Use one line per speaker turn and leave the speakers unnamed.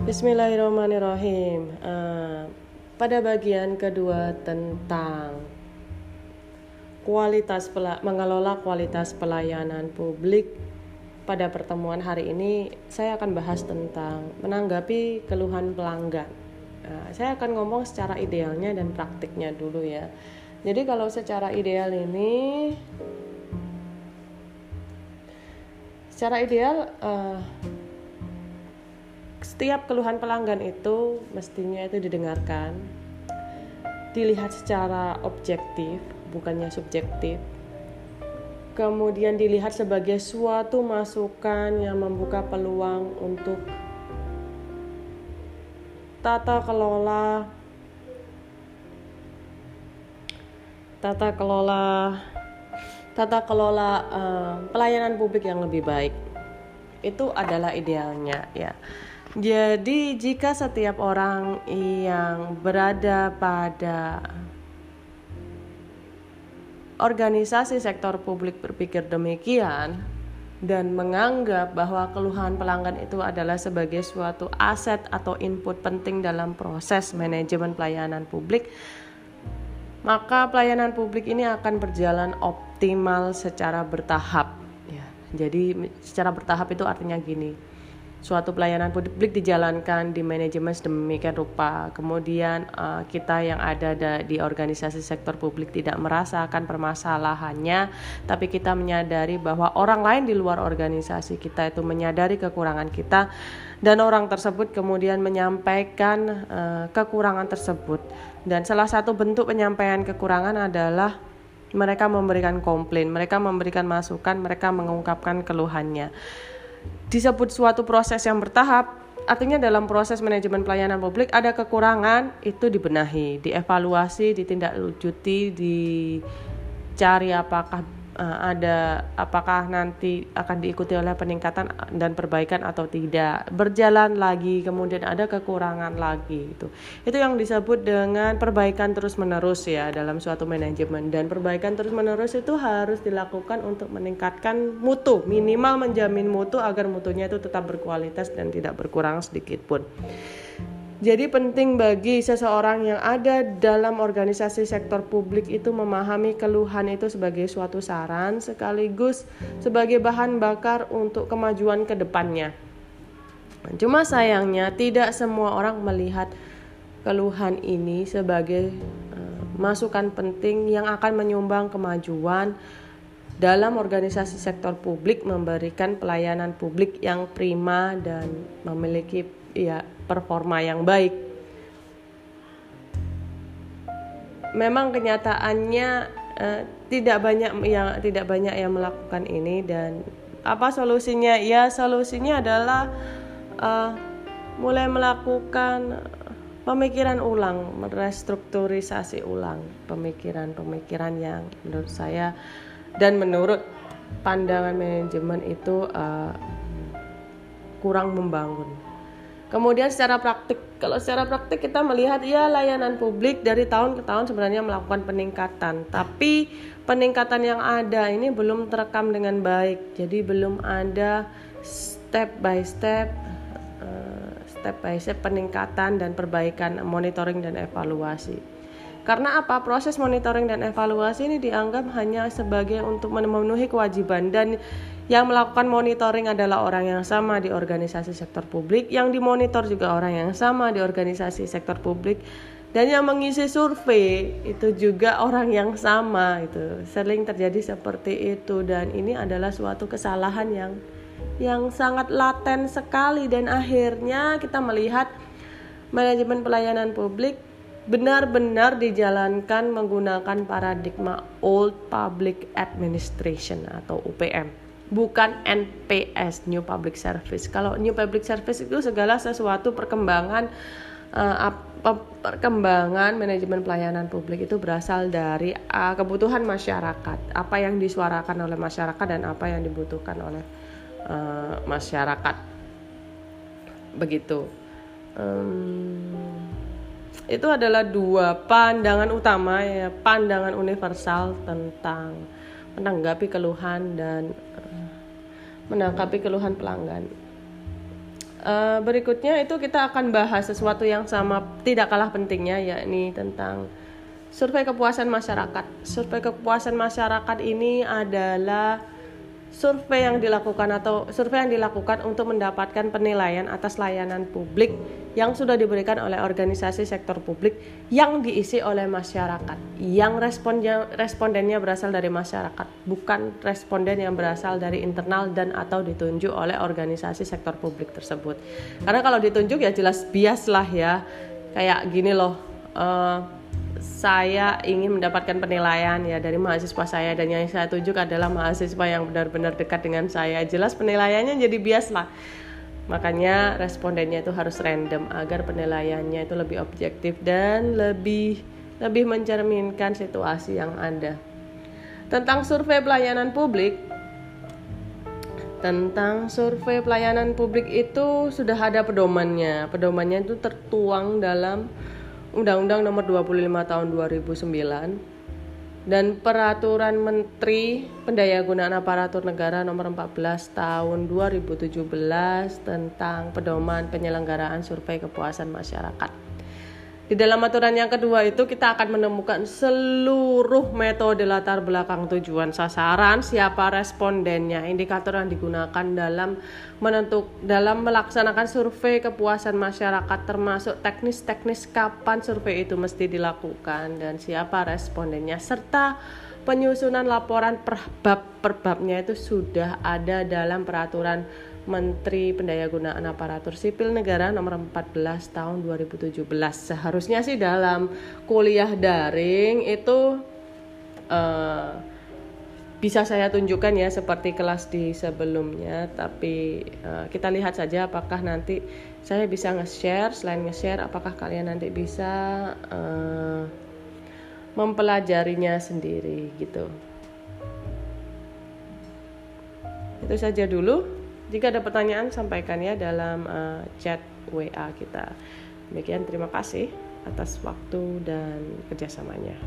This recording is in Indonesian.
Bismillahirrahmanirrahim. Uh, pada bagian kedua tentang kualitas mengelola kualitas pelayanan publik pada pertemuan hari ini saya akan bahas tentang menanggapi keluhan pelanggan. Uh, saya akan ngomong secara idealnya dan praktiknya dulu ya. Jadi kalau secara ideal ini secara ideal uh, setiap keluhan pelanggan itu mestinya itu didengarkan, dilihat secara objektif, bukannya subjektif. Kemudian dilihat sebagai suatu masukan yang membuka peluang untuk tata kelola tata kelola tata kelola uh, pelayanan publik yang lebih baik itu adalah idealnya ya jadi, jika setiap orang yang berada pada organisasi sektor publik berpikir demikian dan menganggap bahwa keluhan pelanggan itu adalah sebagai suatu aset atau input penting dalam proses manajemen pelayanan publik, maka pelayanan publik ini akan berjalan optimal secara bertahap. Ya, jadi secara bertahap itu artinya gini suatu pelayanan publik dijalankan di manajemen sedemikian rupa. Kemudian uh, kita yang ada di organisasi sektor publik tidak merasakan permasalahannya, tapi kita menyadari bahwa orang lain di luar organisasi kita itu menyadari kekurangan kita dan orang tersebut kemudian menyampaikan uh, kekurangan tersebut. Dan salah satu bentuk penyampaian kekurangan adalah mereka memberikan komplain, mereka memberikan masukan, mereka mengungkapkan keluhannya disebut suatu proses yang bertahap artinya dalam proses manajemen pelayanan publik ada kekurangan itu dibenahi dievaluasi ditindaklanjuti dicari apakah ada apakah nanti akan diikuti oleh peningkatan dan perbaikan atau tidak? Berjalan lagi kemudian ada kekurangan lagi itu itu yang disebut dengan perbaikan terus menerus ya dalam suatu manajemen. Dan perbaikan terus menerus itu harus dilakukan untuk meningkatkan mutu minimal menjamin mutu agar mutunya itu tetap berkualitas dan tidak berkurang sedikit pun jadi penting bagi seseorang yang ada dalam organisasi sektor publik itu memahami keluhan itu sebagai suatu saran sekaligus sebagai bahan bakar untuk kemajuan ke depannya. Cuma sayangnya tidak semua orang melihat keluhan ini sebagai uh, masukan penting yang akan menyumbang kemajuan dalam organisasi sektor publik memberikan pelayanan publik yang prima dan memiliki ya performa yang baik. Memang kenyataannya uh, tidak banyak yang tidak banyak yang melakukan ini dan apa solusinya? Ya solusinya adalah uh, mulai melakukan pemikiran ulang, merestrukturisasi ulang pemikiran-pemikiran yang menurut saya dan menurut pandangan manajemen itu uh, kurang membangun. Kemudian secara praktik, kalau secara praktik kita melihat ya layanan publik dari tahun ke tahun sebenarnya melakukan peningkatan, tapi peningkatan yang ada ini belum terekam dengan baik. Jadi belum ada step by step eh, step by step peningkatan dan perbaikan monitoring dan evaluasi. Karena apa? Proses monitoring dan evaluasi ini dianggap hanya sebagai untuk memenuhi kewajiban dan yang melakukan monitoring adalah orang yang sama di organisasi sektor publik, yang dimonitor juga orang yang sama di organisasi sektor publik, dan yang mengisi survei itu juga orang yang sama itu. Sering terjadi seperti itu dan ini adalah suatu kesalahan yang yang sangat laten sekali dan akhirnya kita melihat manajemen pelayanan publik benar-benar dijalankan menggunakan paradigma old public administration atau UPM bukan NPS New Public Service. Kalau New Public Service itu segala sesuatu perkembangan uh, perkembangan manajemen pelayanan publik itu berasal dari uh, kebutuhan masyarakat, apa yang disuarakan oleh masyarakat dan apa yang dibutuhkan oleh uh, masyarakat. Begitu. Um, itu adalah dua pandangan utama ya, pandangan universal tentang menanggapi keluhan dan uh, menanggapi keluhan pelanggan. Uh, berikutnya itu kita akan bahas sesuatu yang sama tidak kalah pentingnya yakni tentang survei kepuasan masyarakat. Survei kepuasan masyarakat ini adalah survei yang dilakukan atau survei yang dilakukan untuk mendapatkan penilaian atas layanan publik yang sudah diberikan oleh organisasi sektor publik yang diisi oleh masyarakat. Yang responnya respondennya berasal dari masyarakat bukan responden yang berasal dari internal dan atau ditunjuk oleh organisasi sektor publik tersebut. Karena kalau ditunjuk ya jelas bias lah ya. Kayak gini loh uh, saya ingin mendapatkan penilaian ya dari mahasiswa saya. Dan yang saya tunjuk adalah mahasiswa yang benar-benar dekat dengan saya. Jelas penilaiannya jadi bias lah. Makanya respondennya itu harus random agar penilaiannya itu lebih objektif dan lebih lebih mencerminkan situasi yang ada. Tentang survei pelayanan publik tentang survei pelayanan publik itu sudah ada pedomannya. Pedomannya itu tertuang dalam Undang-Undang Nomor 25 Tahun 2009 dan Peraturan Menteri Pendayagunaan Aparatur Negara Nomor 14 Tahun 2017 tentang pedoman penyelenggaraan survei kepuasan masyarakat. Di dalam aturan yang kedua itu kita akan menemukan seluruh metode latar belakang tujuan sasaran, siapa respondennya, indikator yang digunakan dalam menentuk dalam melaksanakan survei kepuasan masyarakat termasuk teknis-teknis kapan survei itu mesti dilakukan dan siapa respondennya serta penyusunan laporan per bab per babnya itu sudah ada dalam peraturan Menteri Pendayagunaan Aparatur Sipil Negara nomor 14 tahun 2017. Seharusnya sih dalam kuliah daring itu uh, bisa saya tunjukkan ya seperti kelas di sebelumnya, tapi uh, kita lihat saja apakah nanti saya bisa nge-share, selain nge-share apakah kalian nanti bisa uh, mempelajarinya sendiri gitu. Itu saja dulu. Jika ada pertanyaan sampaikan ya dalam uh, chat WA kita. Demikian terima kasih atas waktu dan kerjasamanya.